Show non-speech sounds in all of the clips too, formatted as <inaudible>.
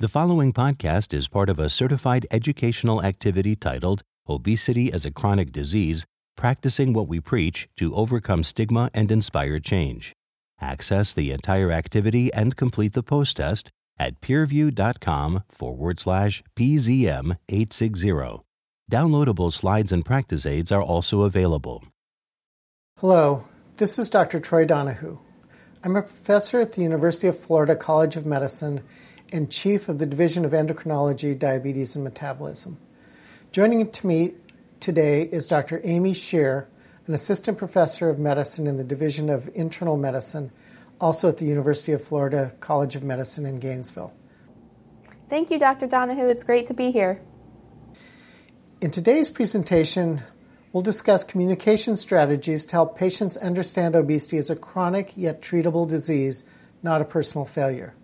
The following podcast is part of a certified educational activity titled Obesity as a Chronic Disease Practicing What We Preach to Overcome Stigma and Inspire Change. Access the entire activity and complete the post test at peerview.com forward slash PZM 860. Downloadable slides and practice aids are also available. Hello, this is Dr. Troy Donahoo. I'm a professor at the University of Florida College of Medicine and chief of the Division of Endocrinology, Diabetes, and Metabolism. Joining me today is Dr. Amy Sheer, an assistant professor of medicine in the Division of Internal Medicine, also at the University of Florida College of Medicine in Gainesville. Thank you, Dr. Donahoo. It's great to be here. In today's presentation, we'll discuss communication strategies to help patients understand obesity as a chronic yet treatable disease, not a personal failure.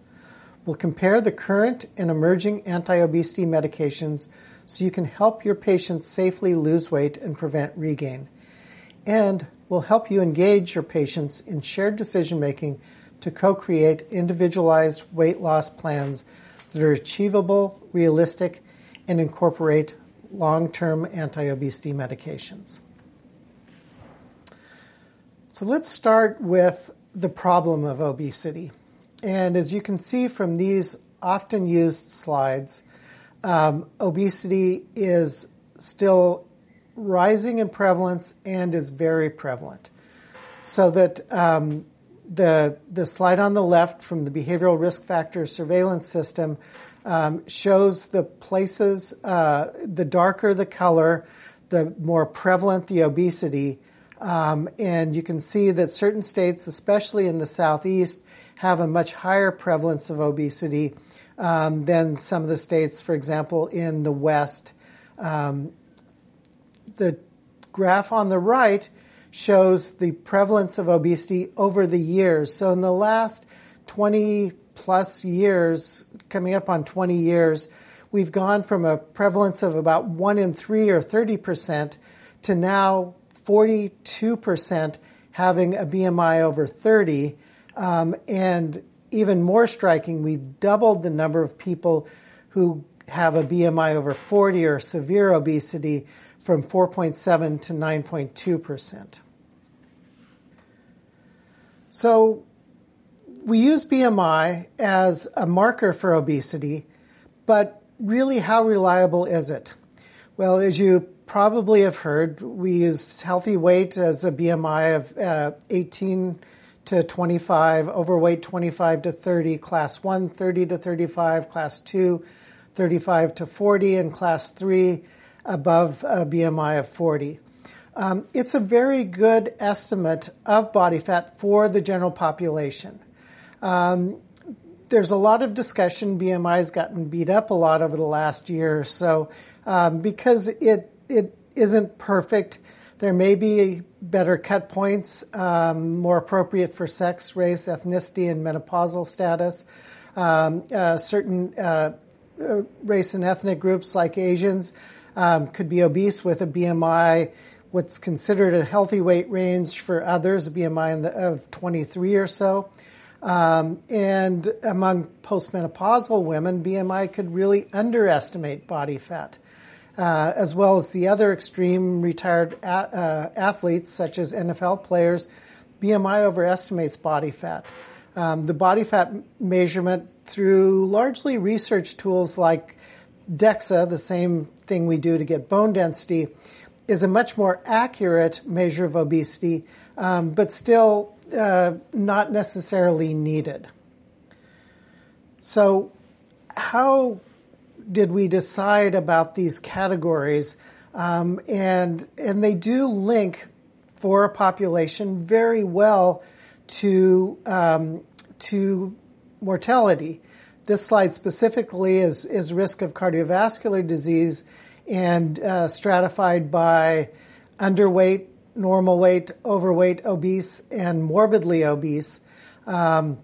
We'll compare the current and emerging anti obesity medications so you can help your patients safely lose weight and prevent regain. And we'll help you engage your patients in shared decision making to co create individualized weight loss plans that are achievable, realistic, and incorporate long term anti obesity medications. So let's start with the problem of obesity. And as you can see from these often used slides, um, obesity is still rising in prevalence and is very prevalent. So that um, the the slide on the left from the behavioral risk factor surveillance system um, shows the places. Uh, the darker the color, the more prevalent the obesity. Um, and you can see that certain states, especially in the southeast, have a much higher prevalence of obesity um, than some of the states, for example, in the West. Um, the graph on the right shows the prevalence of obesity over the years. So in the last 20 plus years, coming up on 20 years, we've gone from a prevalence of about 1 in 3 or 30% to now 42% having a BMI over 30. Um, and even more striking, we've doubled the number of people who have a BMI over 40 or severe obesity from 4.7 to 9.2%. So we use BMI as a marker for obesity, but really how reliable is it? Well, as you probably have heard, we use healthy weight as a BMI of uh, 18 to 25, overweight 25 to 30, class 1 30 to 35, class 2 35 to 40, and class 3 above a BMI of 40. Um, it's a very good estimate of body fat for the general population. Um, there's a lot of discussion. BMI has gotten beat up a lot over the last year or so um, because it it isn't perfect. There may be better cut points, um, more appropriate for sex, race, ethnicity, and menopausal status. Um, uh, certain uh, uh, race and ethnic groups, like Asians, um, could be obese with a BMI, what's considered a healthy weight range for others, a BMI the, of 23 or so. Um, and among postmenopausal women, BMI could really underestimate body fat uh, as well as the other extreme retired a- uh, athletes, such as NFL players, BMI overestimates body fat. Um, the body fat measurement through largely research tools like DEXA, the same thing we do to get bone density, is a much more accurate measure of obesity, um, but still uh, not necessarily needed. So, how did we decide about these categories? Um, and and they do link for a population very well to um, to mortality. This slide specifically is is risk of cardiovascular disease and uh, stratified by underweight, normal weight, overweight, obese, and morbidly obese. Um,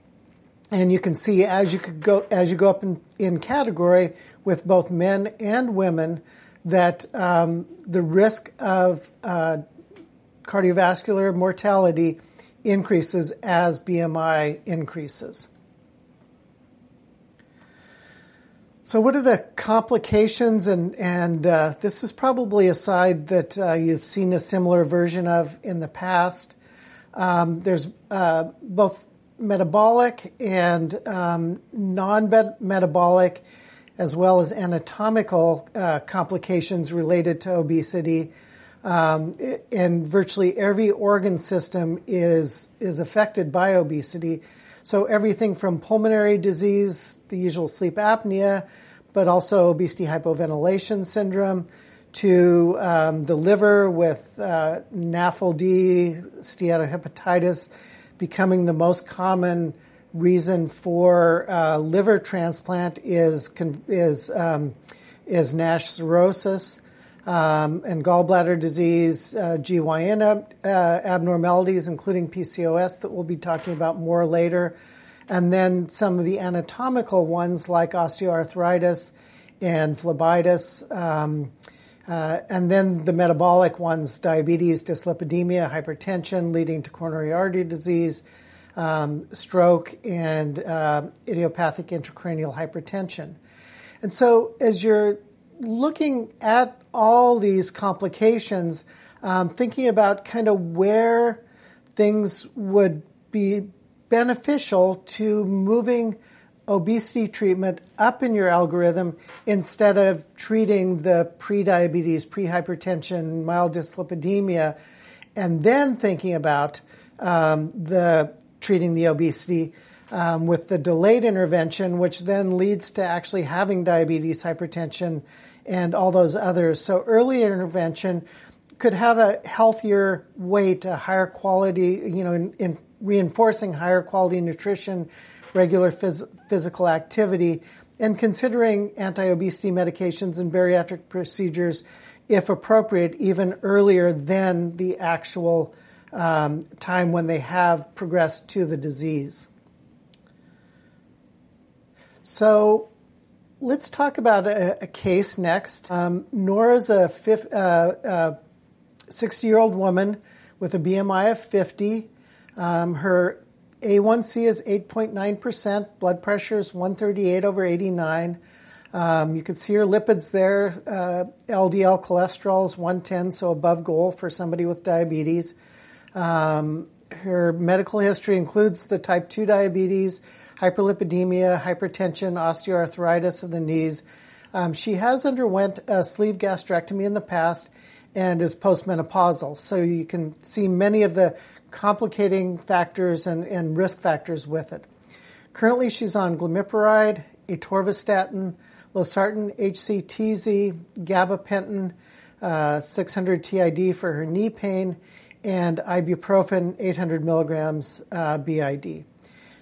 and you can see as you could go as you go up in, in category with both men and women that um, the risk of uh, cardiovascular mortality increases as BMI increases. So, what are the complications? And and uh, this is probably a side that uh, you've seen a similar version of in the past. Um, there's uh, both metabolic and um, non-metabolic, as well as anatomical uh, complications related to obesity. Um, and virtually every organ system is is affected by obesity. So everything from pulmonary disease, the usual sleep apnea, but also obesity hypoventilation syndrome, to um, the liver with uh, NAFLD, steatohepatitis, becoming the most common reason for uh, liver transplant is is um, is NASH cirrhosis um, and gallbladder disease, uh, GYN ab- uh, abnormalities, including PCOS, that we'll be talking about more later. And then some of the anatomical ones like osteoarthritis and phlebitis. Um, uh, and then the metabolic ones, diabetes, dyslipidemia, hypertension leading to coronary artery disease, um, stroke, and uh, idiopathic intracranial hypertension. And so as you're looking at all these complications, um, thinking about kind of where things would be beneficial to moving obesity treatment up in your algorithm instead of treating the prediabetes, prehypertension, mild dyslipidemia, and then thinking about um, the treating the obesity um, with the delayed intervention, which then leads to actually having diabetes, hypertension, and all those others. So early intervention could have a healthier weight, a higher quality, you know, in, in reinforcing higher quality nutrition, regular phys- physical activity, and considering anti-obesity medications and bariatric procedures, if appropriate, even earlier than the actual um, time when they have progressed to the disease. So let's talk about a, a case next. Um, Nora's a 60 uh, uh, year old woman with a BMI of 50. Um, her A1C is 8.9%, blood pressure is 138 over 89. Um, you can see her lipids there. Uh, LDL cholesterol is 110, so above goal for somebody with diabetes. Um, her medical history includes the type 2 diabetes, hyperlipidemia, hypertension, osteoarthritis of the knees. Um, she has underwent a sleeve gastrectomy in the past and is postmenopausal. So you can see many of the complicating factors and, and risk factors with it. Currently, she's on glimepiride, atorvastatin, losartan, HCTZ, gabapentin, uh, 600 TID for her knee pain, and ibuprofen, 800 milligrams uh, BID.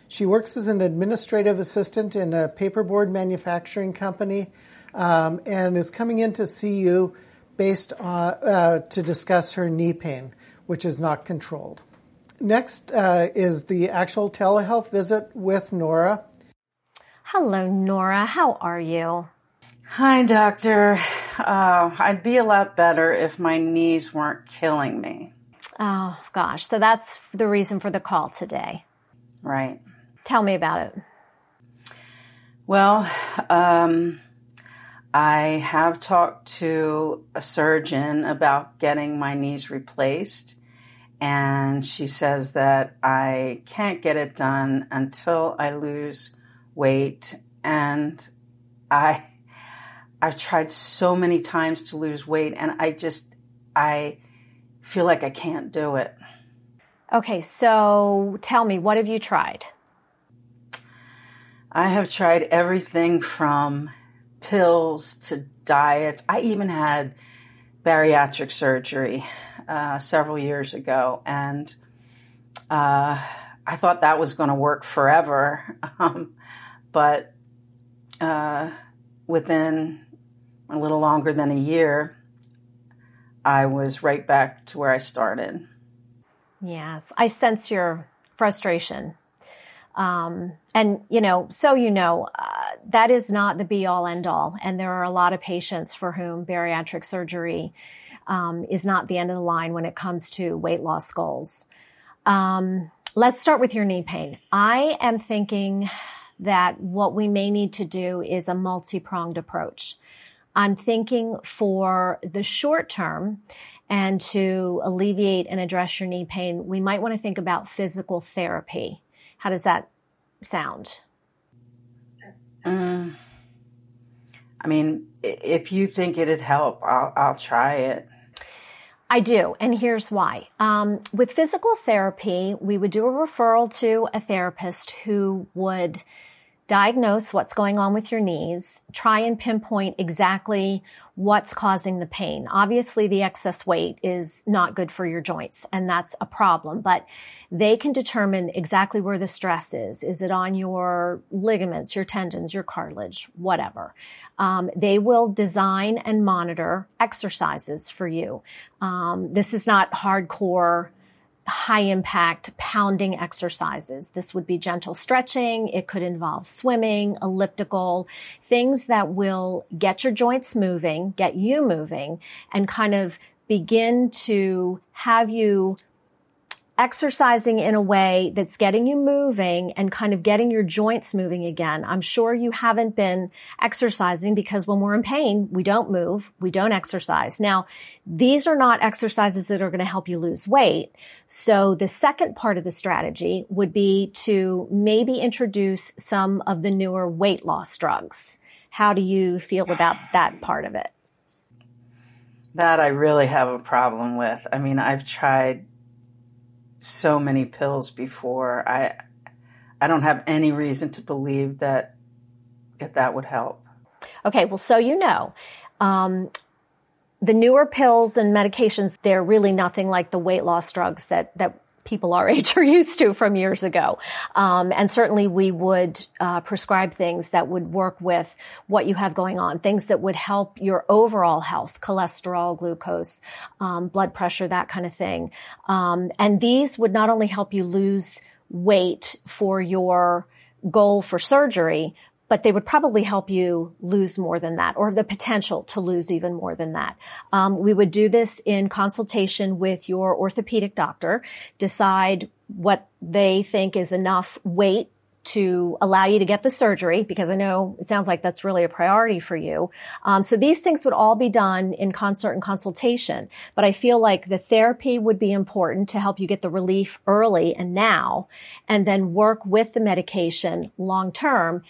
She works as an administrative assistant in a paperboard manufacturing company um, and is coming in to see you based on uh, to discuss her knee pain, which is not controlled. Next uh, is the actual telehealth visit with Nora. Hello, Nora. How are you? Hi, doctor. Uh, I'd be a lot better if my knees weren't killing me. Oh, gosh. So that's the reason for the call today. Right. Tell me about it. Well, um, I have talked to a surgeon about getting my knees replaced, and she says that I can't get it done until I lose weight. And I, I've tried so many times to lose weight, and I just, I feel like I can't do it. Okay, so tell me, what have you tried? I have tried everything from pills to diets. I even had bariatric surgery uh, several years ago, and uh, I thought that was going to work forever. <laughs> Um, but uh, within a little longer than a year, I was right back to where I started. Yes, I sense your frustration um, and you know, so you know, uh, that is not the be all end all. And there are a lot of patients for whom bariatric surgery um, is not the end of the line when it comes to weight loss goals. Um, let's start with your knee pain. I am thinking that what we may need to do is a multi-pronged approach. I'm thinking for the short term and to alleviate and address your knee pain, we might want to think about physical therapy. How does that sound? Um, I mean, if you think it'd help, I'll, I'll try it. I do, and here's why. Um, with physical therapy, we would do a referral to a therapist who would diagnose what's going on with your knees, try and pinpoint exactly what's causing the pain. Obviously, the excess weight is not good for your joints, and that's a problem, but they can determine exactly where the stress is. Is it on your ligaments, your tendons, your cartilage, whatever? Um, they will design and monitor exercises for you. Um, this is not hardcore high impact pounding exercises. This would be gentle stretching. It could involve swimming, elliptical, things that will get your joints moving, get you moving and kind of begin to have you exercising in a way that's getting you moving and kind of getting your joints moving again. I'm sure you haven't been exercising because when we're in pain, we don't move, we don't exercise. Now, these are not exercises that are going to help you lose weight. So the second part of the strategy would be to maybe introduce some of the newer weight loss drugs. How do you feel about that part of it? That I really have a problem with. I mean, I've tried so many pills before. I I don't have any reason to believe that that that would help. Okay, well, so you know, um, the newer pills and medications, they're really nothing like the weight loss drugs that that people our <laughs> age are used to from years ago. Um, and certainly we would uh, prescribe things that would work with what you have going on, things that would help your overall health, cholesterol, glucose, um, blood pressure, that kind of thing. Um, and these would not only help you lose weight for your goal for surgery, but they would probably help you lose more than that or the potential to lose even more than that. Um, we would do this in consultation with your orthopedic doctor, decide what they think is enough weight to allow you to get the surgery because I know it sounds like that's really a priority for you. Um, so these things would all be done in concert and consultation. But I feel like the therapy would be important to help you get the relief early and now, and then work with the medication long term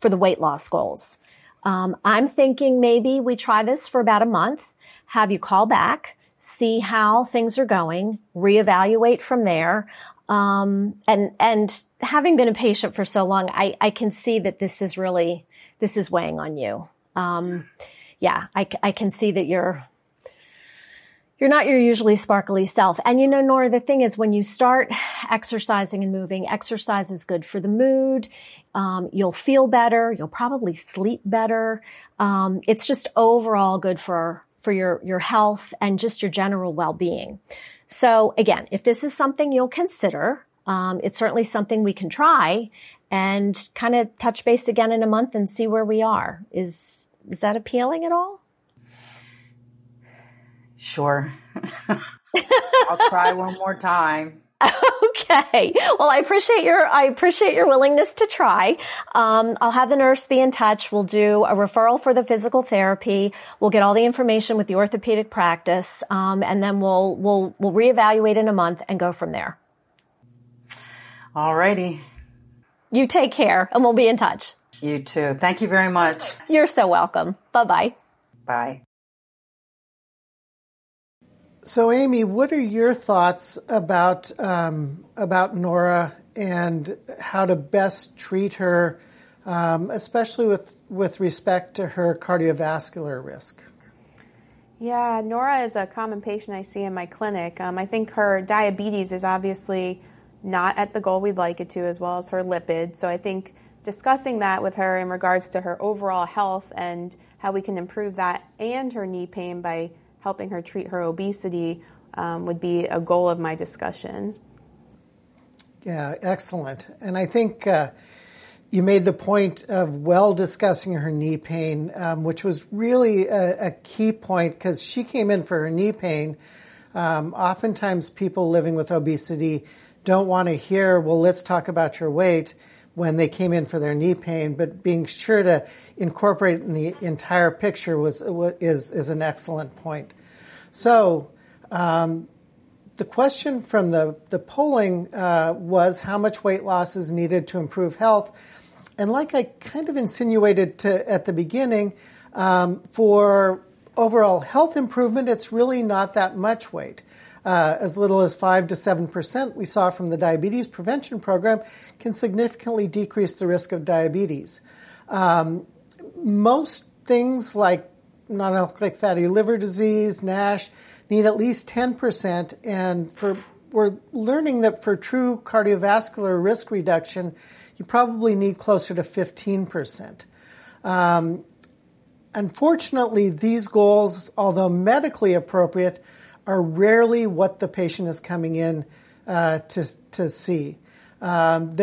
for the weight loss goals. Um, I'm thinking maybe we try this for about a month, have you call back, see how things are going, reevaluate from there. Um, and, and having been a patient for so long, I, I can see that this is really, this is weighing on you. Um, yeah, I, I can see that you're, you're not your usually sparkly self. And you know, Nora, the thing is when you start exercising and moving, exercise is good for the mood. Um, you'll feel better. You'll probably sleep better. Um, it's just overall good for, for your, your health and just your general well-being. So again, if this is something you'll consider, um, it's certainly something we can try and kind of touch base again in a month and see where we are. Is, is that appealing at all? Sure. <laughs> I'll try one more time. Okay. Well, I appreciate your, I appreciate your willingness to try. Um, I'll have the nurse be in touch. We'll do a referral for the physical therapy. We'll get all the information with the orthopedic practice. Um, and then we'll, we'll, we'll reevaluate in a month and go from there. All righty. You take care and we'll be in touch. You too. Thank you very much. You're so welcome. Bye bye. Bye. So, Amy, what are your thoughts about um, about Nora and how to best treat her, um, especially with with respect to her cardiovascular risk? Yeah, Nora is a common patient I see in my clinic. Um, I think her diabetes is obviously not at the goal we'd like it to, as well as her lipid. So I think discussing that with her in regards to her overall health and how we can improve that and her knee pain by helping her treat her obesity um, would be a goal of my discussion. Yeah, excellent. And I think uh, you made the point of well discussing her knee pain, um, which was really a, a key point because she came in for her knee pain. Um, oftentimes, people living with obesity don't want to hear, well, let's talk about your weight. when they came in for their knee pain, but being sure to incorporate in the entire picture was is is an excellent point. So. Um, the question from the, the polling uh, was how much weight loss is needed to improve health. And like I kind of insinuated to, at the beginning, um, for overall health improvement, it's really not that much weight. Uh, as little as 5 to 7% we saw from the diabetes prevention program can significantly decrease the risk of diabetes. Um, most things like non-alcoholic fatty liver disease, NASH, need at least 10%. And for, we're learning that for true cardiovascular risk reduction, you probably need closer to 15%. Um, unfortunately, these goals, although medically appropriate, are rarely what the patient is coming in uh, to, to see. Um,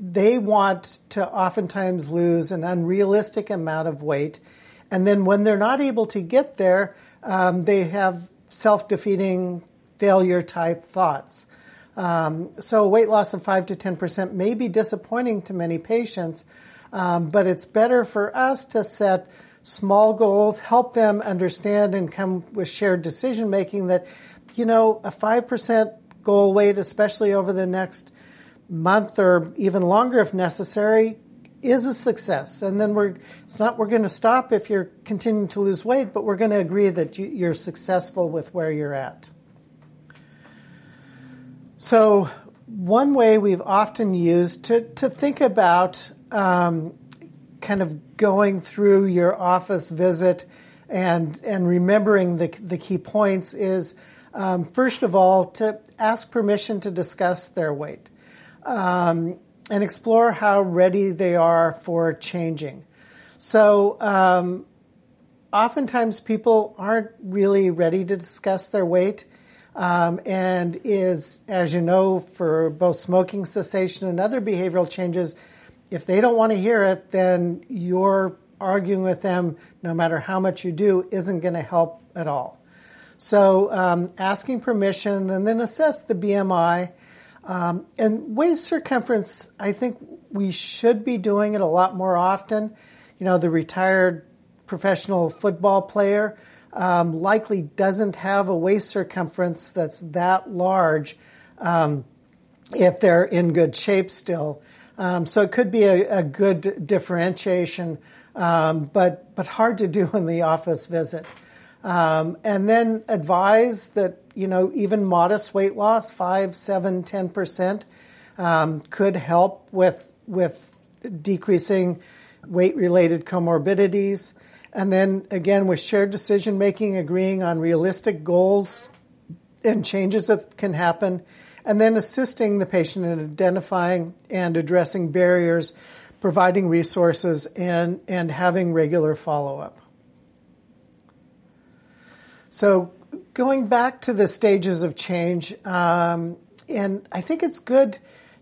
they want to oftentimes lose an unrealistic amount of weight. And then when they're not able to get there, um, they have self-defeating failure type thoughts. Um, so weight loss of 5 to 10% may be disappointing to many patients, um, but it's better for us to set small goals, help them understand and come with shared decision making that, you know, a 5% goal weight, especially over the next month or even longer if necessary, is a success. And then we're, it's not we're going to stop if you're continuing to lose weight, but we're going to agree that you, are successful with where you're at. So, one way we've often used to, to think about um, kind of going through your office visit and, and remembering the, the key points is um, first of all, to ask permission to discuss their weight. Um, and explore how ready they are for changing. So, um, oftentimes people aren't really ready to discuss their weight. Um, and is, as you know, for both smoking cessation and other behavioral changes, if they don't want to hear it, then you're arguing with them, no matter how much you do, isn't going to help at all. So, um, asking permission and then assess the BMI um, and waist circumference, I think we should be doing it a lot more often. You know, the retired professional football player um, likely doesn't have a waist circumference that's that large um, if they're in good shape still. Um, so it could be a, a good differentiation, um, but but hard to do in the office visit. Um, and then advise that you know, even modest weight loss, 5, 7, 10%, um, could help with, with decreasing weight related comorbidities. And then again, with shared decision making, agreeing on realistic goals and changes that can happen. And then assisting the patient in identifying and addressing barriers, providing resources, and, and having regular follow up. So going back to the stages of change, um, and I think it's good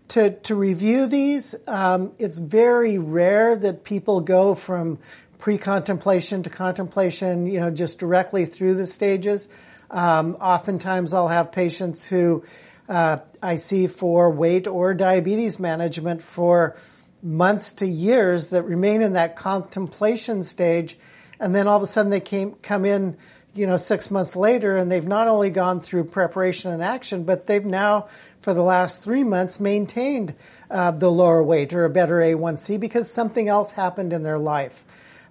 to, to review these. Um, it's very rare that people go from pre-contemplation to contemplation, you know, just directly through the stages. Um, oftentimes I'll have patients who uh, I see for weight or diabetes management for months to years that remain in that contemplation stage, and then all of a sudden they came come in you know, six months later, and they've not only gone through preparation and action, but they've now, for the last three months, maintained uh, the lower weight or a better A1C because something else happened in their life.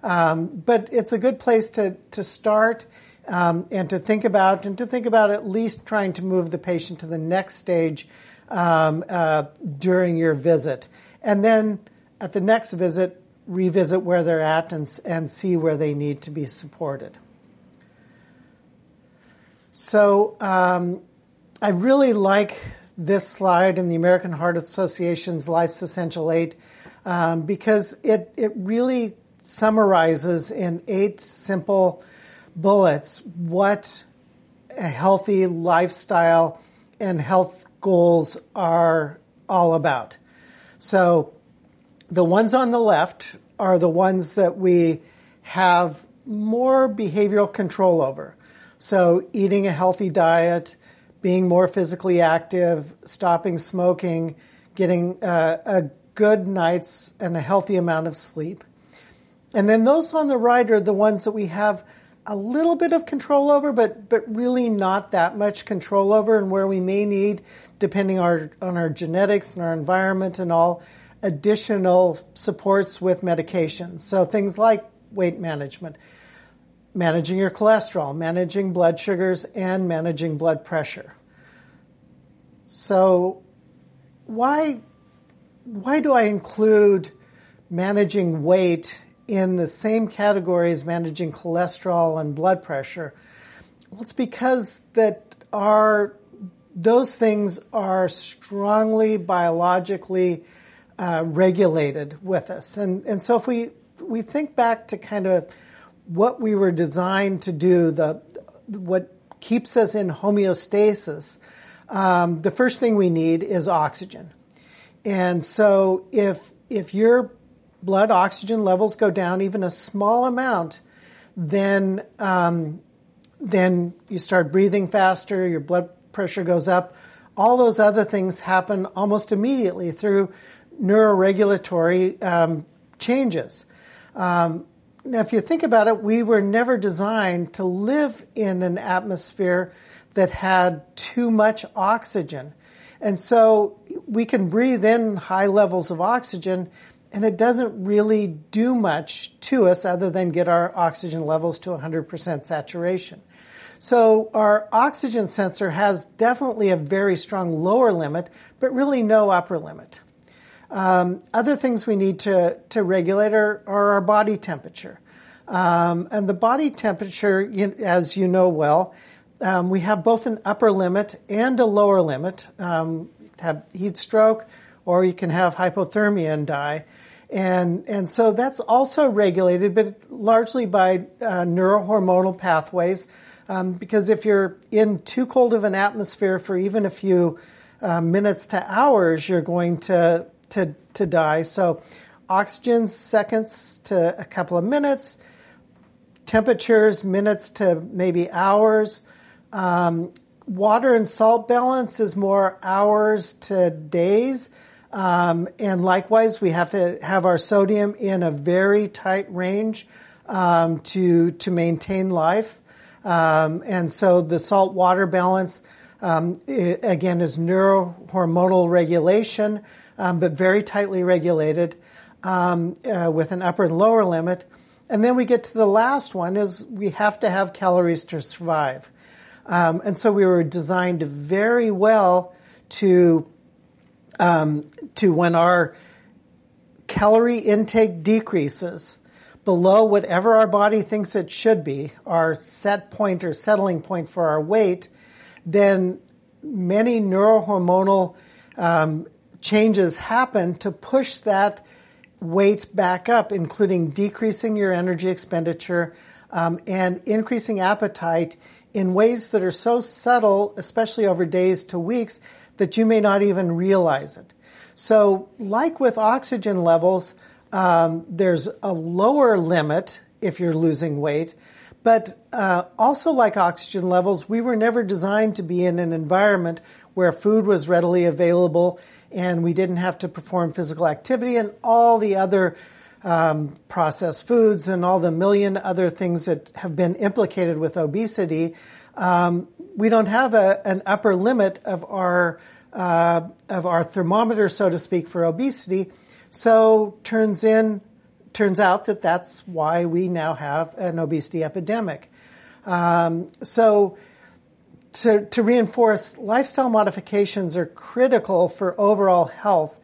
Um, but it's a good place to to start um, and to think about, and to think about at least trying to move the patient to the next stage um, uh, during your visit, and then at the next visit, revisit where they're at and and see where they need to be supported. So um, I really like this slide in the American Heart Association's Life's Essential Eight um, because it it really summarizes in eight simple bullets what a healthy lifestyle and health goals are all about. So the ones on the left are the ones that we have more behavioral control over. So eating a healthy diet, being more physically active, stopping smoking, getting uh, a good nights and a healthy amount of sleep. And then those on the right are the ones that we have a little bit of control over, but but really not that much control over, and where we may need, depending our, on our genetics and our environment and all, additional supports with medications. So things like weight management, managing your cholesterol, managing blood sugars, and managing blood pressure. So why why do I include managing weight in the same category as managing cholesterol and blood pressure? Well, it's because that our those things are strongly biologically uh, regulated with us, and and so if we we think back to kind of what we were designed to do, the what keeps us in homeostasis, um, the first thing we need is oxygen, and so if if your blood oxygen levels go down even a small amount, then um, then you start breathing faster, your blood pressure goes up. All those other things happen almost immediately through neuroregulatory um, changes. Um, now, if you think about it, we were never designed to live in an atmosphere that had too much oxygen. And so we can breathe in high levels of oxygen and it doesn't really do much to us other than get our oxygen levels to 100% saturation. So our oxygen sensor has definitely a very strong lower limit, but really no upper limit. Um, other things we need to, to regulate are, are our body temperature. Um, and the body temperature, as you know well, um, we have both an upper limit and a lower limit. Um, have heat stroke, or you can have hypothermia and die. And, and so that's also regulated, but largely by uh, neurohormonal pathways. Um, because if you're in too cold of an atmosphere for even a few uh, minutes to hours, you're going to, to, to die. So oxygen seconds to a couple of minutes, temperatures minutes to maybe hours. Um, water and salt balance is more hours to days. Um, and likewise, we have to have our sodium in a very tight range um, to to maintain life. Um, and so the salt water balance um, again is neurohormonal regulation, um, but very tightly regulated um, uh, with an upper and lower limit. And then we get to the last one is we have to have calories to survive. and so we were designed very well to um, to when our calorie intake decreases below whatever our body thinks it should be, our set point or settling point for our weight, then many neurohormonal um, changes happen to push that weight back up, including decreasing your energy expenditure um, and increasing appetite in ways that are so subtle, especially over days to weeks, that you may not even realize it. So, like with oxygen levels, um, there's a lower limit if you're losing weight, but uh, also like oxygen levels, we were never designed to be in an environment where food was readily available and we didn't have to perform physical activity and all the other um, processed foods and all the million other things that have been implicated with obesity um, we don't have a, an upper limit of our uh, of our thermometer, so to speak, for obesity. So turns in turns out that that's why we now have an obesity epidemic. Um, so to, to reinforce, lifestyle modifications are critical for overall health.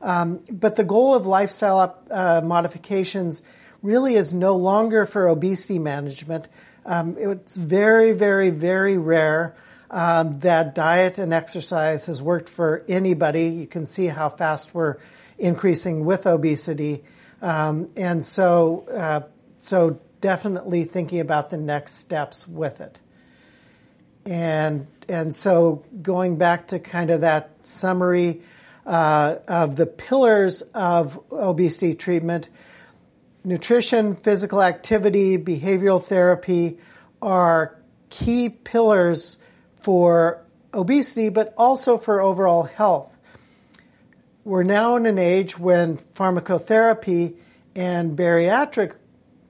Um, but the goal of lifestyle uh, modifications really is no longer for obesity management. Um, it's very, very, very rare um, that diet and exercise has worked for anybody. You can see how fast we're increasing with obesity, um, and so uh, so definitely thinking about the next steps with it. And and so going back to kind of that summary uh, of the pillars of obesity treatment nutrition, physical activity, behavioral therapy are key pillars for obesity, but also for overall health. we're now in an age when pharmacotherapy and bariatric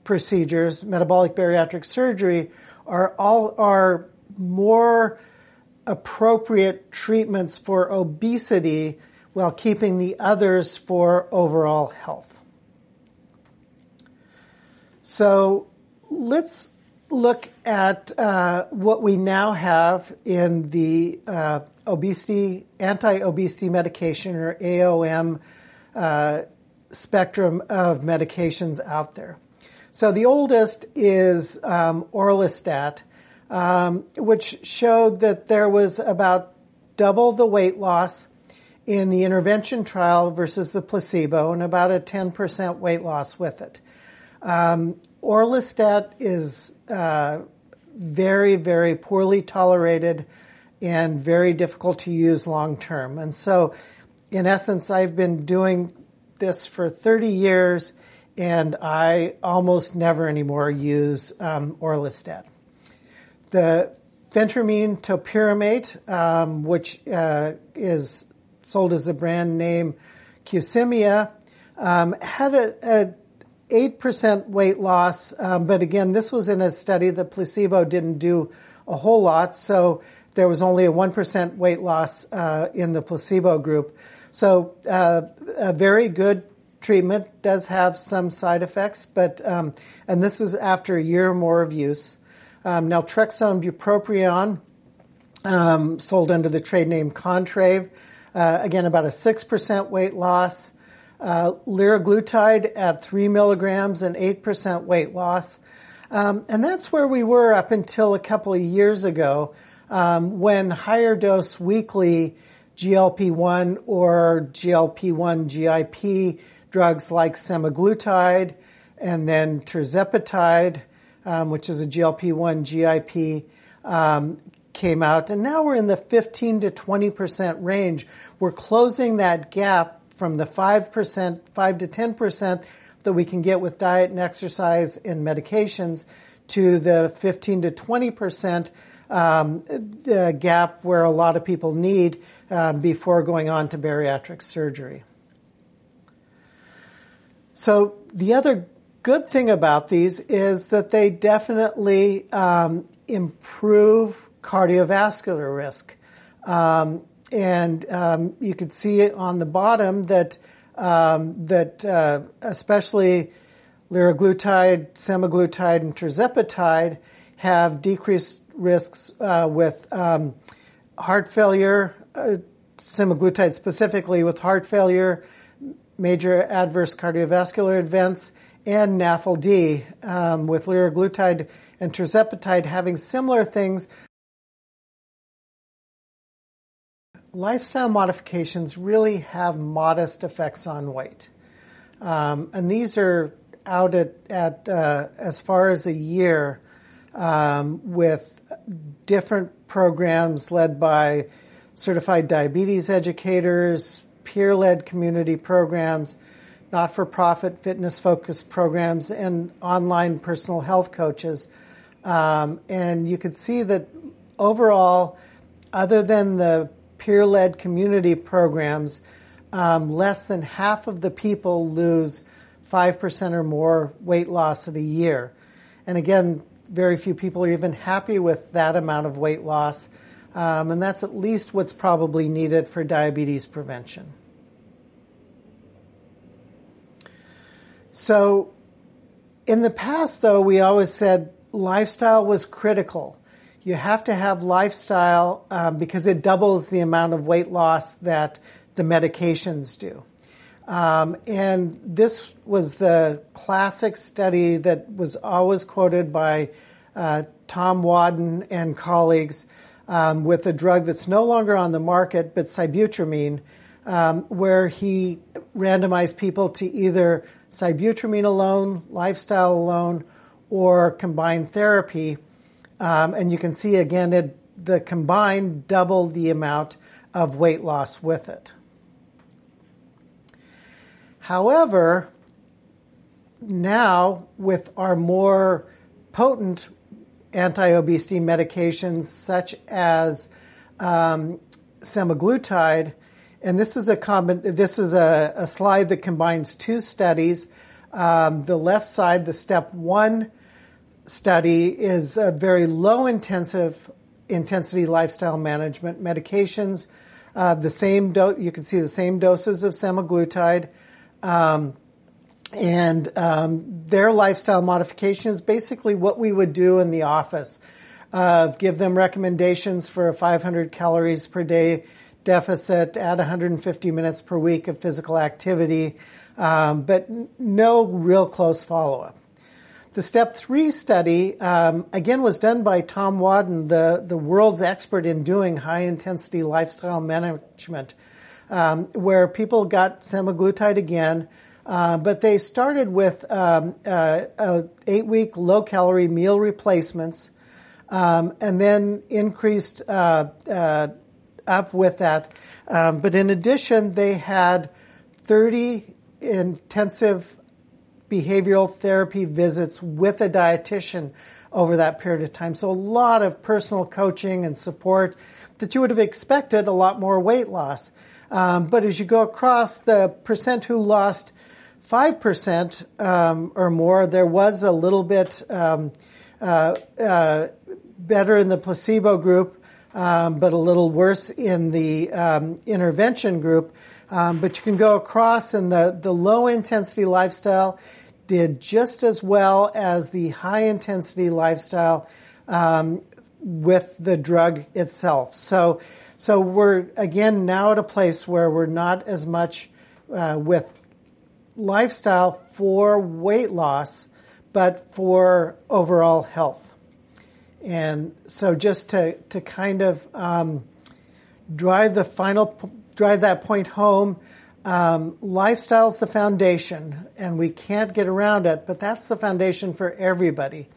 procedures, metabolic bariatric surgery, are all are more appropriate treatments for obesity while keeping the others for overall health. So let's look at uh, what we now have in the uh, obesity anti-obesity medication or AOM uh, spectrum of medications out there. So the oldest is um, orlistat, um, which showed that there was about double the weight loss in the intervention trial versus the placebo, and about a 10% weight loss with it. Um, Orlistat is uh, very, very poorly tolerated and very difficult to use long term. And so, in essence, I've been doing this for 30 years and I almost never anymore use um, Orlistat. The phentermine topiramate, um, which uh, is sold as a brand name Qsymia, um, had a, a 8% weight loss, um, but again, this was in a study. The placebo didn't do a whole lot, so there was only a 1% weight loss uh, in the placebo group. So, uh, a very good treatment does have some side effects, but, um, and this is after a year or more of use. Um, naltrexone bupropion, um, sold under the trade name Contrave, uh, again, about a 6% weight loss uh, liraglutide at 3 milligrams and 8% weight loss. Um, and that's where we were up until a couple of years ago um, when higher dose weekly GLP-1 or GLP-1 GIP drugs like semaglutide and then tirzepatide, um, which is a GLP-1 GIP, um, came out. And now we're in the 15 to 20% range. We're closing that gap from the 5%, 5 to 10% that we can get with diet and exercise and medications to the 15 to 20% um, the gap where a lot of people need um, before going on to bariatric surgery. So the other good thing about these is that they definitely um, improve cardiovascular risk. Um, and um, you can see on the bottom that um, that uh, especially liraglutide, semaglutide, and tirzepatide have decreased risks uh, with um, heart failure, uh, semaglutide specifically with heart failure, major adverse cardiovascular events, and NAFLD um, with liraglutide and tirzepatide having similar things lifestyle modifications really have modest effects on weight. Um, and these are out at, at uh, as far as a year um, with different programs led by certified diabetes educators, peer led community programs, not for profit fitness focused programs, and online personal health coaches. Um, and you could see that overall, other than the peer led community programs, um, less than half of the people lose 5% or more weight loss in a year. And again, very few people are even happy with that amount of weight loss. Um, and that's at least what's probably needed for diabetes prevention. So, in the past, though, we always said lifestyle was critical you have to have lifestyle um, because it doubles the amount of weight loss that the medications do. Um, and this was the classic study that was always quoted by uh, Tom Wadden and colleagues um, with a drug that's no longer on the market, but sibutramine, um, where he randomized people to either sibutramine alone, lifestyle alone, or combined therapy um, and you can see again, it, the combined double the amount of weight loss with it. However, now with our more potent anti-obesity medications such as um, semaglutide And this is a common, this is a, a slide that combines two studies. Um, the left side, the step one study is a very low intensive intensity lifestyle management medications. Uh, the same do- you can see the same doses of semaglutide. Um, and um, their lifestyle modification is basically what we would do in the office. Uh, give them recommendations for a 500 calories per day deficit, add 150 minutes per week of physical activity, um, but no real close follow up. The step three study, um, again, was done by Tom Wadden, the, the world's expert in doing high intensity lifestyle management, um, where people got semaglutide again, uh, but they started with um, uh, uh, eight week low calorie meal replacements um, and then increased uh, uh, up with that. Um, but in addition, they had 30 intensive behavioral therapy visits with a dietitian over that period of time. So a lot of personal coaching and support that you would have expected a lot more weight loss. Um, but as you go across the percent who lost 5% um, or more, there was a little bit um, uh, uh, better in the placebo group, um, but a little worse in the um, intervention group. Um, but you can go across, and the, the low intensity lifestyle did just as well as the high intensity lifestyle um, with the drug itself. So, so we're again now at a place where we're not as much uh, with lifestyle for weight loss, but for overall health. And so, just to to kind of um, drive the final drive that point home, um, lifestyle's the foundation, and we can't get around it. But that's the foundation for everybody.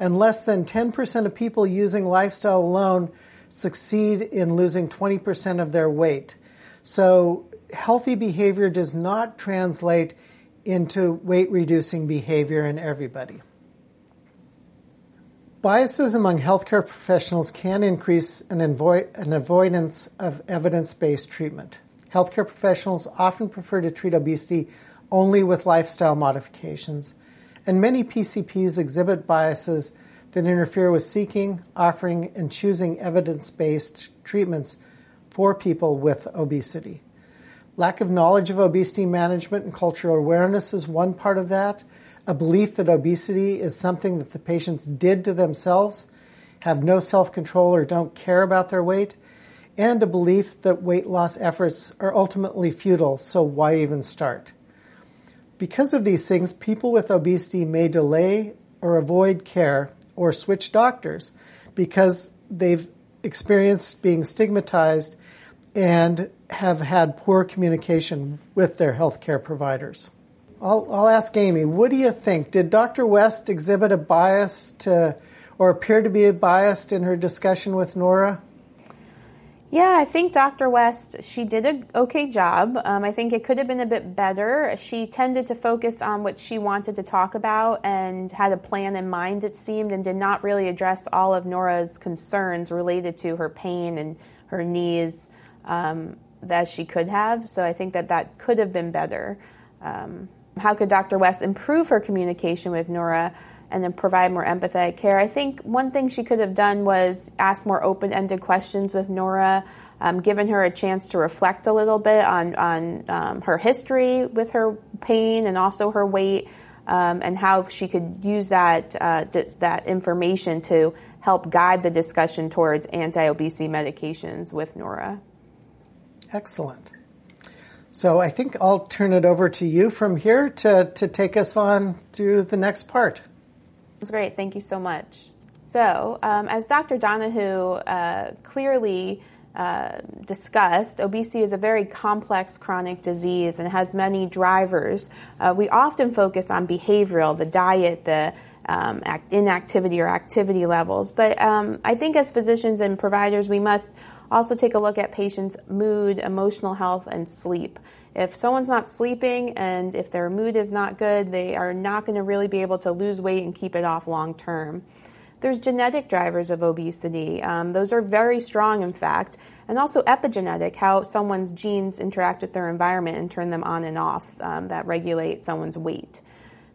And less than ten percent of people using lifestyle alone succeed in losing twenty percent of their weight. So healthy behavior does not translate into weight reducing behavior in everybody. Biases among healthcare professionals can increase an, an avoidance of evidence based treatment. Healthcare professionals often prefer to treat obesity only with lifestyle modifications, and many PCPs exhibit biases that interfere with seeking, offering, and choosing evidence based treatments for people with obesity. Lack of knowledge of obesity management and cultural awareness is one part of that. A belief that obesity is something that the patients did to themselves, have no self control, or don't care about their weight, and a belief that weight loss efforts are ultimately futile, so why even start? Because of these things, people with obesity may delay or avoid care or switch doctors because they've experienced being stigmatized and have had poor communication with their healthcare providers. I'll, I'll ask Amy, what do you think? Did Dr. West exhibit a bias to, or appear to be biased in her discussion with Nora? Yeah, I think Dr. West, she did an okay job. Um, I think it could have been a bit better. She tended to focus on what she wanted to talk about and had a plan in mind, it seemed, and did not really address all of Nora's concerns related to her pain and her knees um, that she could have. So I think that that could have been better. Um, how could Dr. West improve her communication with Nora and then provide more empathetic care? I think one thing she could have done was ask more open ended questions with Nora, um, given her a chance to reflect a little bit on, on um, her history with her pain and also her weight. Um, and how she could use that uh, d- that information to help guide the discussion towards anti-obesity medications with Nora. Excellent. So I think I'll turn it over to you from here to, to take us on through the next part. That's great. Thank you so much. So, um, as Dr. Donahoo uh, clearly uh, discussed, obesity is a very complex chronic disease and has many drivers. Uh, we often focus on behavioral, the diet, the um, inactivity or activity levels. But um, I think as physicians and providers, we must also take a look at patients' mood, emotional health, and sleep. If someone's not sleeping and if their mood is not good, they are not going to really be able to lose weight and keep it off long term. There's genetic drivers of obesity. Um, those are very strong, in fact, and also epigenetic, how someone's genes interact with their environment and turn them on and off um, that regulate someone's weight.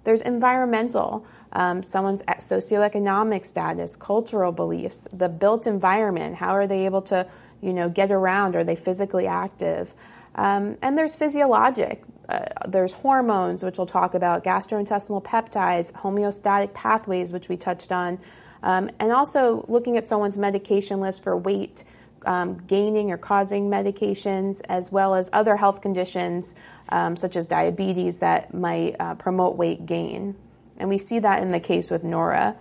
There's environmental, um, someone's socioeconomic status, cultural beliefs, the built environment. How are they able to, you know, get around? Are they physically active? Um, and there's physiologic. Uh, there's hormones, which we'll talk about, gastrointestinal peptides, homeostatic pathways, which we touched on, um, and also looking at someone's medication list for weight um, gaining or causing medications, as well as other health conditions um, such as diabetes that might uh, promote weight gain. And we see that in the case with Nora.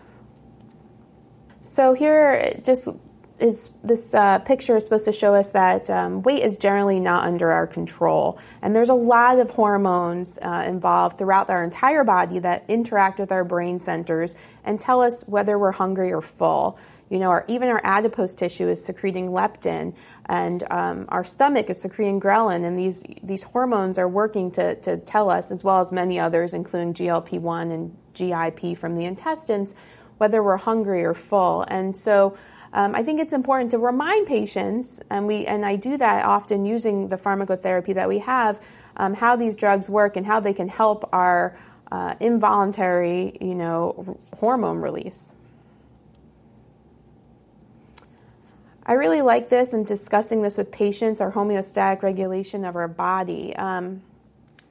So here, just is this uh, picture is supposed to show us that um, weight is generally not under our control, and there's a lot of hormones uh, involved throughout our entire body that interact with our brain centers and tell us whether we're hungry or full. You know, our, even our adipose tissue is secreting leptin, and um, our stomach is secreting ghrelin, and these these hormones are working to to tell us, as well as many others, including GLP one and GIP from the intestines, whether we're hungry or full. And so, um, I think it's important to remind patients, and we and I do that often using the pharmacotherapy that we have, um, how these drugs work and how they can help our uh, involuntary, you know, hormone release. I really like this and discussing this with patients, our homeostatic regulation of our body. Um,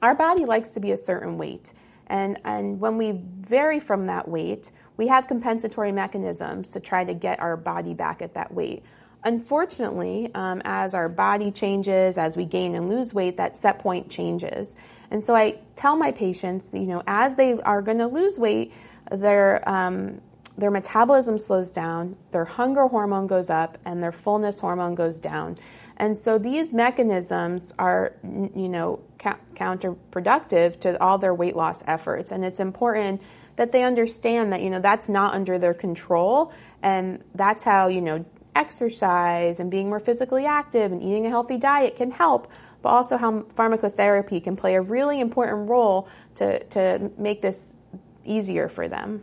our body likes to be a certain weight. And, and when we vary from that weight, we have compensatory mechanisms to try to get our body back at that weight. Unfortunately, um, as our body changes, as we gain and lose weight, that set point changes. And so I tell my patients, you know, as they are going to lose weight, their um, their metabolism slows down, their hunger hormone goes up, and their fullness hormone goes down. And so these mechanisms are, you know, counterproductive to all their weight loss efforts. And it's important that they understand that, you know, that's not under their control. And that's how, you know, exercise and being more physically active and eating a healthy diet can help, but also how pharmacotherapy can play a really important role to, to make this easier for them.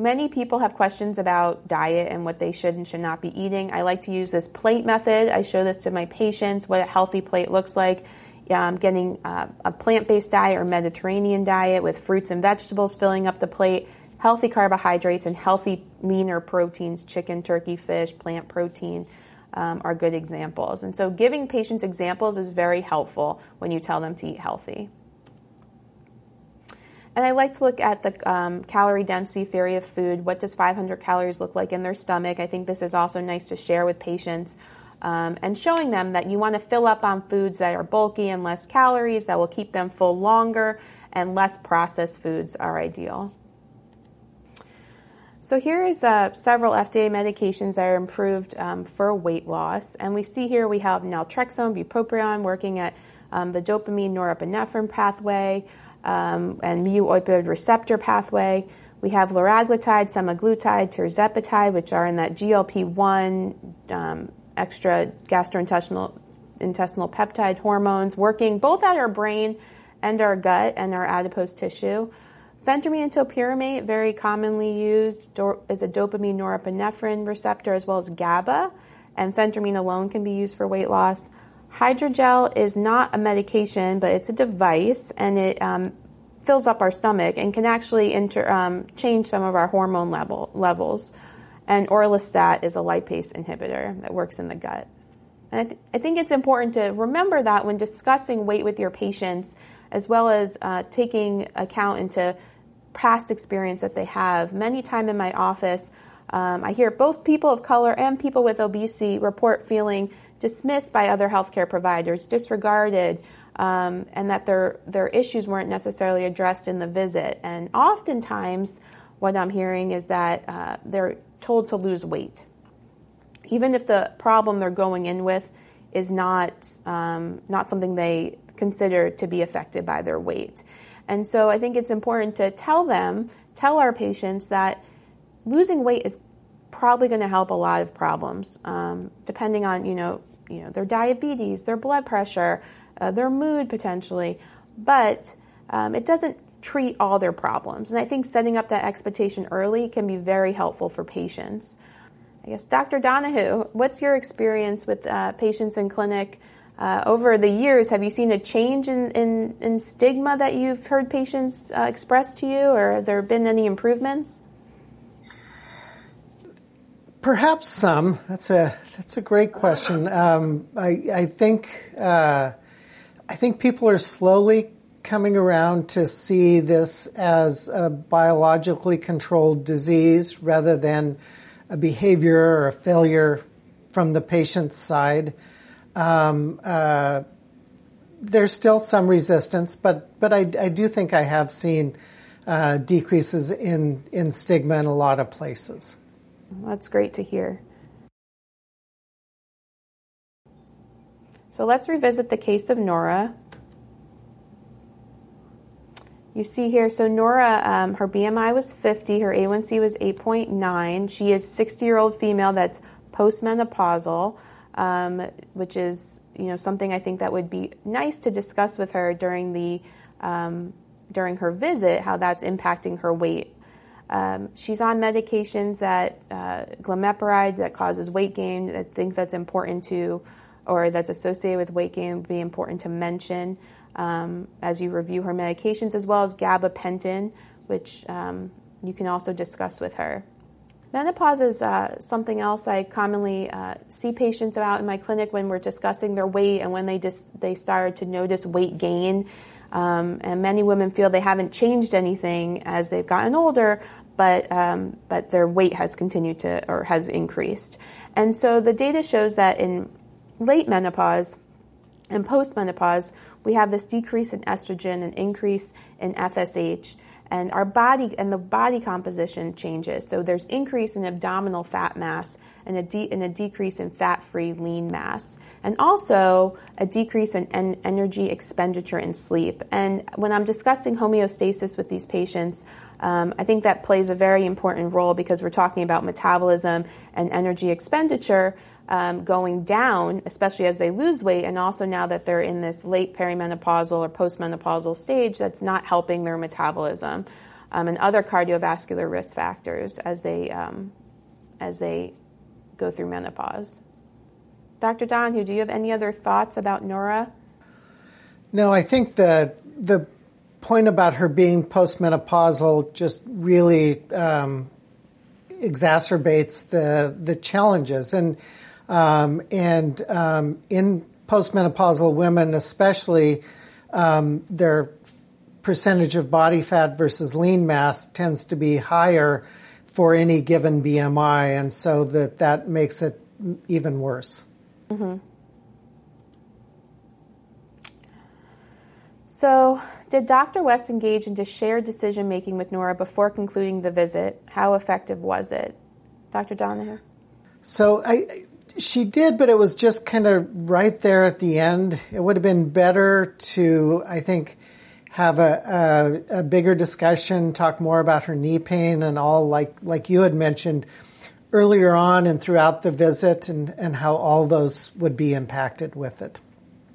Many people have questions about diet and what they should and should not be eating. I like to use this plate method. I show this to my patients, what a healthy plate looks like. Um, getting uh, a plant based diet or Mediterranean diet with fruits and vegetables filling up the plate, healthy carbohydrates, and healthy leaner proteins, chicken, turkey, fish, plant protein. Um, are good examples. And so giving patients examples is very helpful when you tell them to eat healthy. And I like to look at the um, calorie density theory of food. What does 500 calories look like in their stomach? I think this is also nice to share with patients. Um, and showing them that you want to fill up on foods that are bulky and less calories, that will keep them full longer, and less processed foods are ideal. So here is uh, several FDA medications that are improved um, for weight loss, and we see here we have naltrexone, bupropion, working at um, the dopamine norepinephrine pathway um, and mu opioid receptor pathway. We have liraglutide, semaglutide, tirzepatide, which are in that GLP-1 um, extra gastrointestinal intestinal peptide hormones working both at our brain and our gut and our adipose tissue. Phentermine and topiramate, very commonly used, is a dopamine norepinephrine receptor as well as GABA, and phentermine alone can be used for weight loss. Hydrogel is not a medication, but it's a device, and it um, fills up our stomach and can actually inter, um, change some of our hormone level levels. And orlistat is a lipase inhibitor that works in the gut. And I, th- I, think it's important to remember that when discussing weight with your patients, as well as uh, taking account into past experience that they have. Many time in my office, um, I hear both people of color and people with obesity report feeling dismissed by other healthcare providers, disregarded, um, and that their their issues weren't necessarily addressed in the visit. And oftentimes, what I'm hearing is that uh, they're told to lose weight, even if the problem they're going in with is not um, not something they consider to be affected by their weight. And so I think it's important to tell them, tell our patients that losing weight is probably going to help a lot of problems, um, depending on you know you know, their diabetes, their blood pressure, uh, their mood potentially. But um, it doesn't treat all their problems. And I think setting up that expectation early can be very helpful for patients. I guess, Dr. Donahoo, what's your experience with uh, patients in clinic? Uh, over the years, have you seen a change in, in, in stigma that you've heard patients uh, express to you, or have there been any improvements? Perhaps some. That's a that's a great question. Um, I I think uh, I think people are slowly coming around to see this as a biologically controlled disease rather than a behavior or a failure from the patient's side. Um, uh, there's still some resistance, but but I, I do think I have seen uh, decreases in in stigma in a lot of places. That's great to hear. So let's revisit the case of Nora. You see here, so Nora, um, her BMI was 50, her A1C was 8.9. She is 60 year old female that's postmenopausal, um, which is you know something I think that would be nice to discuss with her during the um, during her visit, how that's impacting her weight. Um, she's on medications that uh, glimepiride that causes weight gain. I think that's important to, or that's associated with weight gain, would be important to mention um, as you review her medications, as well as gabapentin, which um, you can also discuss with her. Menopause is uh, something else I commonly uh, see patients about in my clinic when we're discussing their weight and when they dis- they start to notice weight gain. Um, and many women feel they haven't changed anything as they've gotten older, but um, but their weight has continued to or has increased. And so the data shows that in late menopause and postmenopause, we have this decrease in estrogen and increase in FSH and our body and the body composition changes. So there's increase in abdominal fat mass and a, de- and a decrease in fat-free lean mass, and also a decrease in en- energy expenditure in sleep. And when I'm discussing homeostasis with these patients, um, I think that plays a very important role because we're talking about metabolism and energy expenditure um, going down, especially as they lose weight, and also now that they're in this late perimenopausal or postmenopausal stage, that's not helping their metabolism um, and other cardiovascular risk factors as they um, as they go through menopause. Dr. Donahoo, do you have any other thoughts about Nora? No, I think that the point about her being postmenopausal just really um, exacerbates the the challenges and um, and um, in postmenopausal women, especially, um, their percentage of body fat versus lean mass tends to be higher for any given BMI, and so that that makes it even worse. Mm-hmm. So, did Dr. West engage into shared decision making with Nora before concluding the visit? How effective was it? Dr. Donahoo? So, I, she did, but it was just kind of right there at the end. It would have been better to, I think, have a, a, a, bigger discussion, talk more about her knee pain and all, like like you had mentioned earlier on and throughout the visit, and, and how all those would be impacted with it.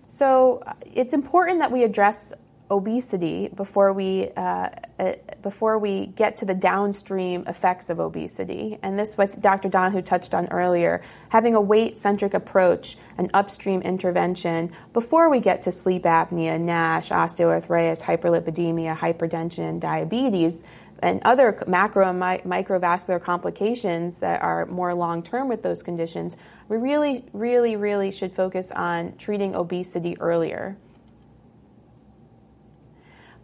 So uh, it's important that we address obesity before we uh, uh, before we get to the downstream effects of obesity. And this what Dr. Donahoo touched on earlier, having a weight-centric approach, an upstream intervention before we get to sleep apnea, NASH, osteoarthritis, hyperlipidemia, hypertension, diabetes, and other macro and mi- microvascular complications that are more long term with those conditions, we really, really, really should focus on treating obesity earlier.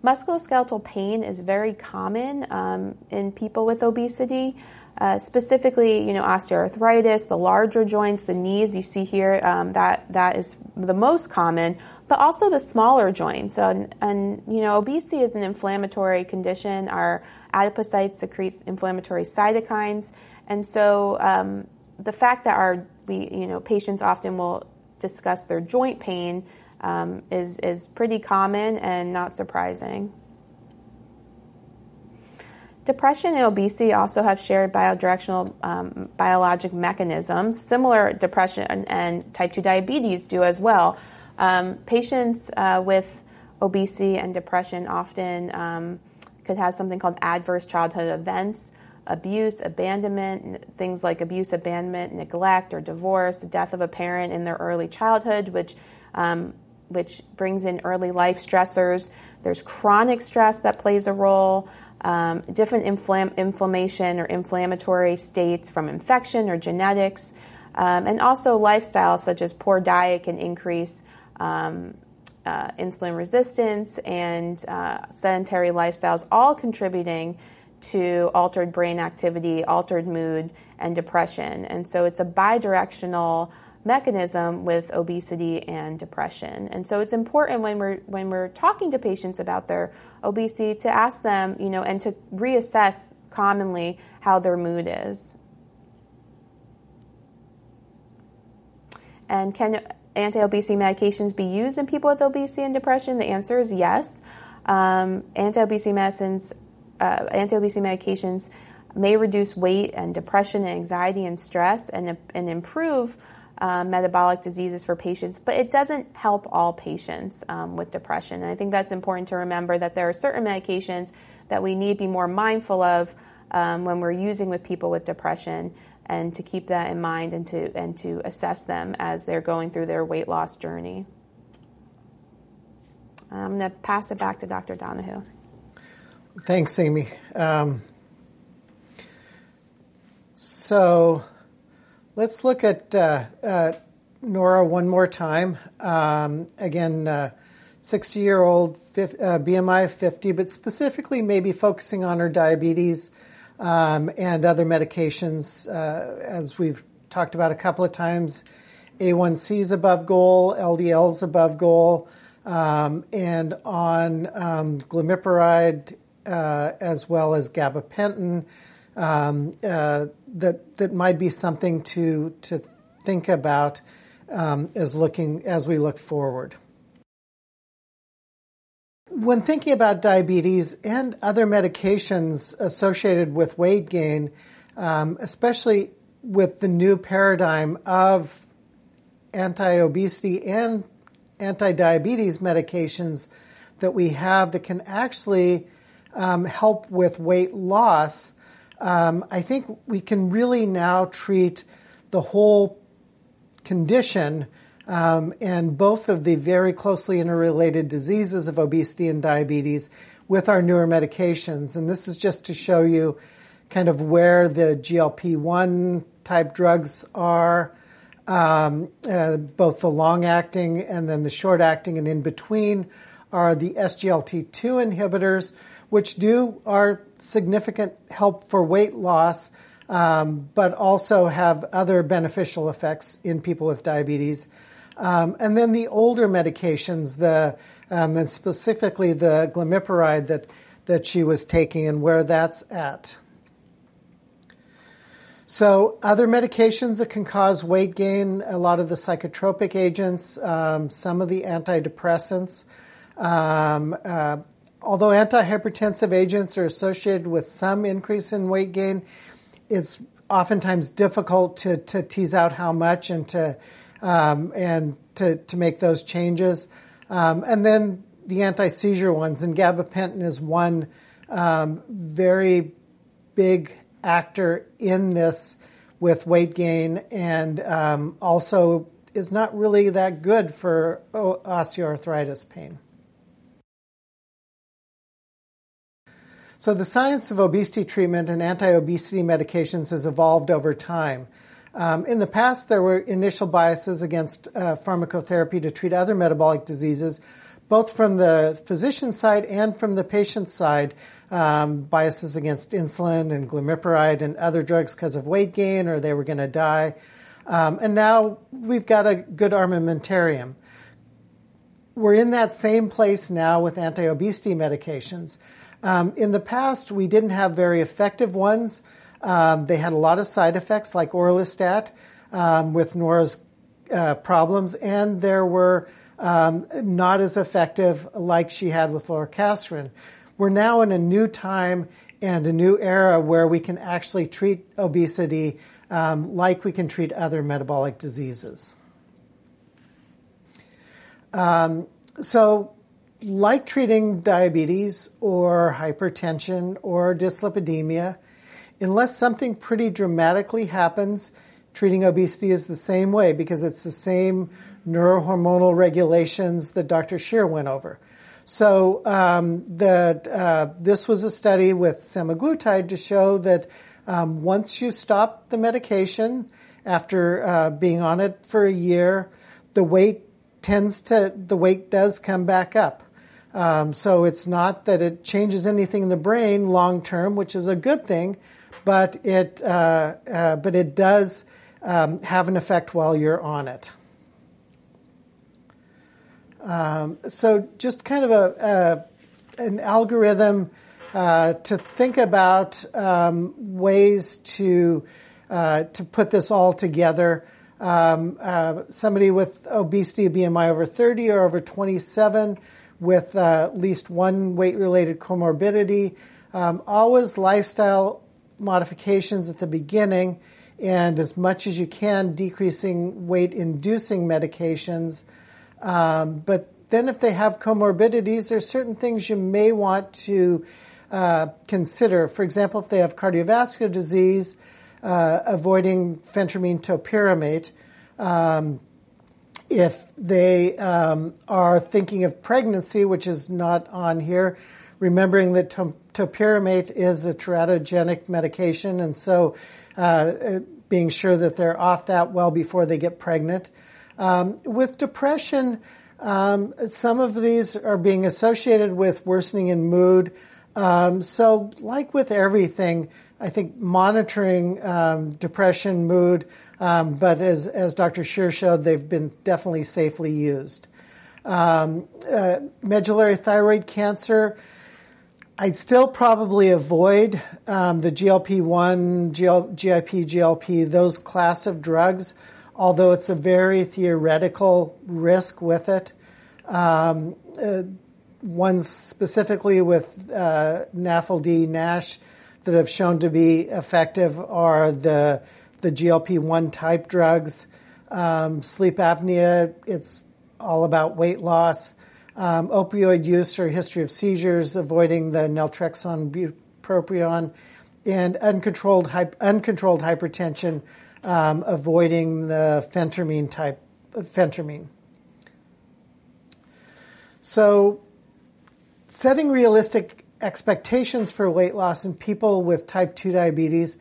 Musculoskeletal pain is very common um, in people with obesity. Uh, specifically, you know, osteoarthritis, the larger joints, the knees you see here, um, that that is the most common, but also the smaller joints. And, and, you know, obesity is an inflammatory condition. Our adipocytes secrete inflammatory cytokines, and so um, the fact that our we you know patients often will discuss their joint pain um, is, is pretty common and not surprising. Depression and obesity also have shared biodirectional um, biologic mechanisms. Similar depression and, and, type 2 diabetes do as well. Um, patients uh, with obesity and depression often um, could have something called adverse childhood events, abuse, abandonment, things like abuse, abandonment, neglect, or divorce, the death of a parent in their early childhood, which um, which brings in early life stressors. There's chronic stress that plays a role. Um, different inflam- inflammation or inflammatory states from infection or genetics, um, and also lifestyle such as poor diet can increase um, uh, insulin resistance and uh, sedentary lifestyles, all contributing to altered brain activity, altered mood, and depression. And so it's a bidirectional mechanism with obesity and depression. And so it's important when we're when we're talking to patients about their obesity to ask them, you know, and to reassess commonly how their mood is. And can anti-obesity medications be used in people with obesity and depression? The answer is yes. Um, anti-obesity medicines uh, anti-obesity medications may reduce weight and depression and anxiety and stress and, and improve uh, metabolic diseases for patients, but it doesn't help all patients um, with depression. And I think that's important to remember that there are certain medications that we need to be more mindful of um, when we're using with people with depression and to keep that in mind and to, and to assess them as they're going through their weight loss journey. I'm going to pass it back to Dr. Donahoo. Thanks, Amy. Um, so let's look at uh, uh, Nora one more time. Um, again, 60 uh, year old, uh, BMI 50, but specifically maybe focusing on her diabetes um, and other medications, uh, as we've talked about a couple of times. A1C is above goal, LDL is above goal, um, and on um, glimepiride uh, as well as gabapentin, um, uh, that that might be something to to think about um, as looking as we look forward. When thinking about diabetes and other medications associated with weight gain, um, especially with the new paradigm of anti-obesity and anti-diabetes medications that we have that can actually um, help with weight loss, um, I think we can really now treat the whole condition um, and both of the very closely interrelated diseases of obesity and diabetes with our newer medications. And this is just to show you kind of where the GLP 1 type drugs are. Um, uh, both the long acting and then the short acting, and in between are the SGLT2 inhibitors, which do are significant help for weight loss, um, but also have other beneficial effects in people with diabetes. Um, and then the older medications, the um, and specifically the glimepiride that that she was taking and where that's at. So other medications that can cause weight gain, a lot of the psychotropic agents, um, some of the antidepressants, um, uh, although antihypertensive agents are associated with some increase in weight gain, it's oftentimes difficult to, to tease out how much and to um, and to, to make those changes. Um, and then the anti seizure ones, and gabapentin is one um, very big actor in this with weight gain, and um, also is not really that good for osteoarthritis pain. So the science of obesity treatment and anti-obesity medications has evolved over time. Um, in the past, there were initial biases against uh, pharmacotherapy to treat other metabolic diseases, both from the physician side and from the patient side. Um, biases against insulin and glimepiride and other drugs because of weight gain or they were going to die. Um, and now we've got a good armamentarium. We're in that same place now with anti-obesity medications. Um, in the past, we didn't have very effective ones. Um, they had a lot of side effects, like orlistat, um, with Nora's uh, problems, and there were um, not as effective like she had with lorcaserin. We're now in a new time and a new era where we can actually treat obesity um, like we can treat other metabolic diseases. Um, so like treating diabetes or hypertension or dyslipidemia, unless something pretty dramatically happens, treating obesity is the same way because it's the same neurohormonal regulations that Dr. Sheer went over. So um, the, uh, this was a study with semaglutide to show that um, once you stop the medication after uh, being on it for a year, the weight tends to the weight does come back up. Um, so it's not that it changes anything in the brain long term, which is a good thing, but it uh, uh, but it does um, have an effect while you're on it. Um, so just kind of a, a an algorithm uh, to think about um, ways to uh, to put this all together. Um, uh, somebody with obesity, BMI over 30 or over 27, with uh, at least one weight-related comorbidity. Um, always lifestyle modifications at the beginning, and as much as you can, decreasing weight-inducing medications. Um, but then, if they have comorbidities, there's certain things you may want to uh, consider. For example, if they have cardiovascular disease, uh, avoiding phentermine topiramate. Um, if they um, are thinking of pregnancy, which is not on here, remembering that topiramate is a teratogenic medication, and so uh, being sure that they're off that well before they get pregnant. Um, with depression, um, some of these are being associated with worsening in mood. Um, so, like with everything, I think monitoring um, depression, mood, um, but as, as Dr. Sheer showed, they've been definitely safely used. Um, uh, medullary thyroid cancer, I'd still probably avoid um, the GLP-1, GL, GIP, GLP, those class of drugs, although it's a very theoretical risk with it. Um, uh, ones specifically with uh, NAFLD, NASH, that have shown to be effective are the the GLP-1 type drugs. Um, sleep apnea, it's all about weight loss. Um, opioid use or history of seizures, avoiding the naltrexone, bupropion, and uncontrolled uncontrolled hypertension, um, avoiding the phentermine type phentermine. So, setting realistic expectations for weight loss in people with type 2 diabetes.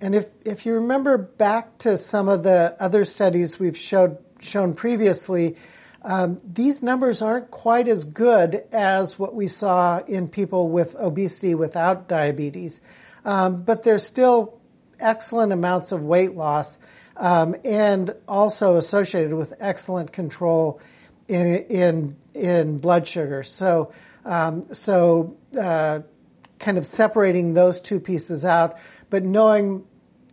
And if, if you remember back to some of the other studies we've showed, shown previously, um, these numbers aren't quite as good as what we saw in people with obesity without diabetes. Um, but there's still excellent amounts of weight loss um, and also associated with excellent control in, in, in blood sugar. So um, so, uh, kind of separating those two pieces out, but knowing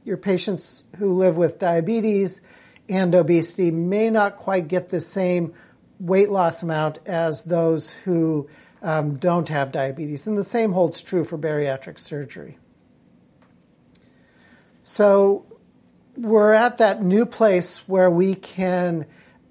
your patients who live with diabetes and obesity may not quite get the same weight loss amount as those who um, don't have diabetes. And the same holds true for bariatric surgery. So we're at that new place where we can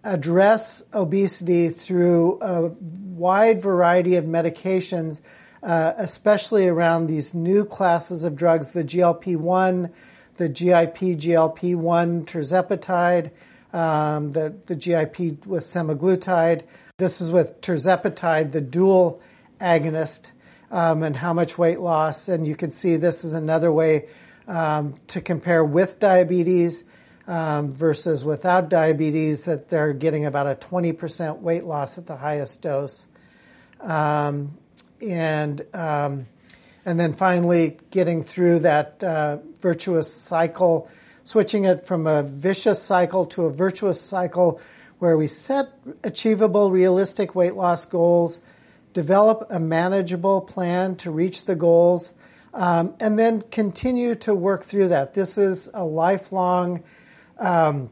address obesity through a wide variety of medications, uh, especially around these new classes of drugs, the GLP-1, the GIP, GLP-1 tirzepatide, um, the, the GIP with semaglutide. This is with tirzepatide, the dual agonist, um, and how much weight loss. And you can see this is another way um, to compare with diabetes um, versus without diabetes, that they're getting about a 20% weight loss at the highest dose. Um, and, um, and then finally getting through that uh, virtuous cycle, switching it from a vicious cycle to a virtuous cycle where we set achievable, realistic weight loss goals, develop a manageable plan to reach the goals, um, and then continue to work through that. This is a lifelong um,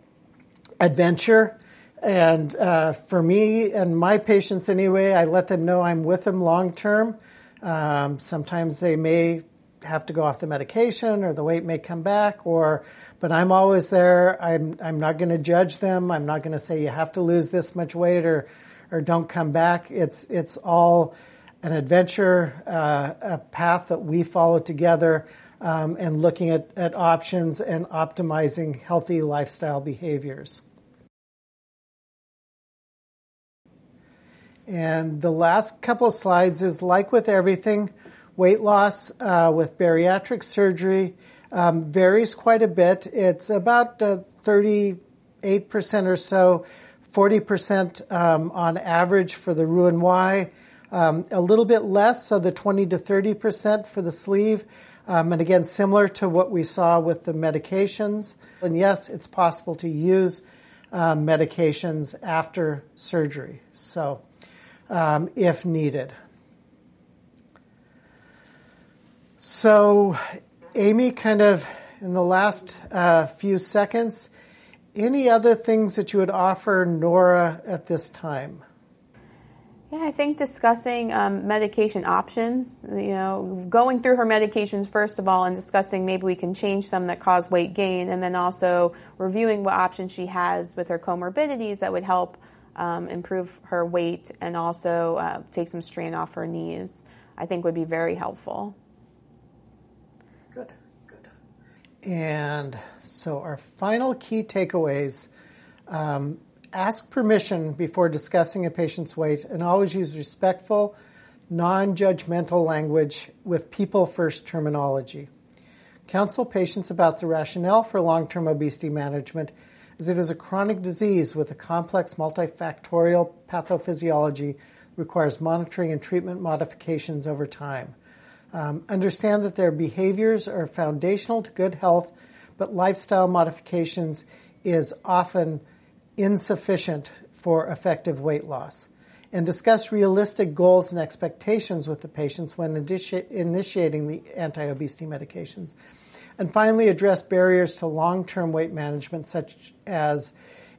adventure. And uh, for me and my patients, anyway, I let them know I'm with them long term. Um, sometimes they may have to go off the medication, or the weight may come back, or but I'm always there. I'm I'm not going to judge them. I'm not going to say you have to lose this much weight or or don't come back. It's, it's all an adventure, uh, a path that we follow together, um, and looking at, at options and optimizing healthy lifestyle behaviors. And the last couple of slides is like with everything, weight loss uh, with bariatric surgery um, varies quite a bit. It's about uh, 38% or so, 40% um, on average for the Roux-en-Y, um, a little bit less, so the 20 to 30% for the sleeve. Um, and again, similar to what we saw with the medications. And yes, it's possible to use um, medications after surgery. So, um, if needed. So, Amy, kind of in the last uh, few seconds, any other things that you would offer Nora at this time? Yeah, I think discussing um, medication options, you know, going through her medications first of all and discussing maybe we can change some that cause weight gain and then also reviewing what options she has with her comorbidities that would help um, improve her weight and also uh, take some strain off her knees, I think would be very helpful. Good, good. And so our final key takeaways. Um, ask permission before discussing a patient's weight and always use respectful, non judgmental language with people first terminology. Counsel patients about the rationale for long term obesity management it is a chronic disease with a complex multifactorial pathophysiology requires monitoring and treatment modifications over time. Um, understand that their behaviors are foundational to good health, but lifestyle modifications is often insufficient for effective weight loss. And discuss realistic goals and expectations with the patients when initi- initiating the anti obesity medications. And finally, address barriers to long term weight management, such as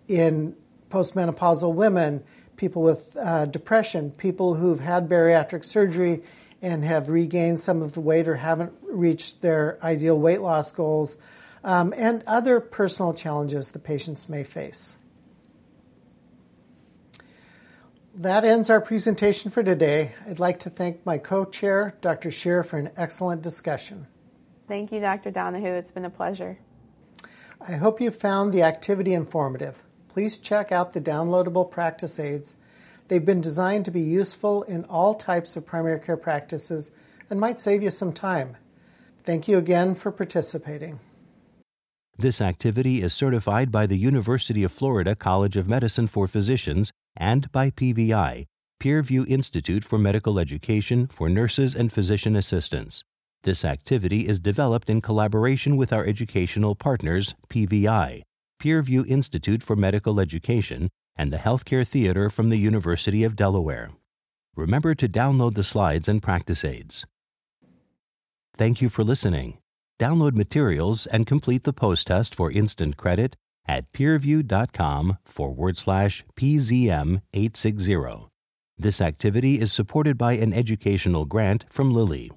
in postmenopausal women, people with uh, depression, people who've had bariatric surgery and have regained some of the weight or haven't reached their ideal weight loss goals, um, and other personal challenges the patients may face. That ends our presentation for today. I'd like to thank my co-chair, Dr. Sheer, for an excellent discussion. Thank you, Dr. Donahoo. It's been a pleasure. I hope you found the activity informative. Please check out the downloadable practice aids. They've been designed to be useful in all types of primary care practices and might save you some time. Thank you again for participating. This activity is certified by the University of Florida College of Medicine for Physicians and by PVI, Peerview Institute for Medical Education for Nurses and Physician Assistants. This activity is developed in collaboration with our educational partners, PVI, Peerview Institute for Medical Education, and the Healthcare Theater from the University of Delaware. Remember to download the slides and practice aids. Thank you for listening. Download materials and complete the post test for instant credit at peerview.com forward slash PZM 860. This activity is supported by an educational grant from Lilly.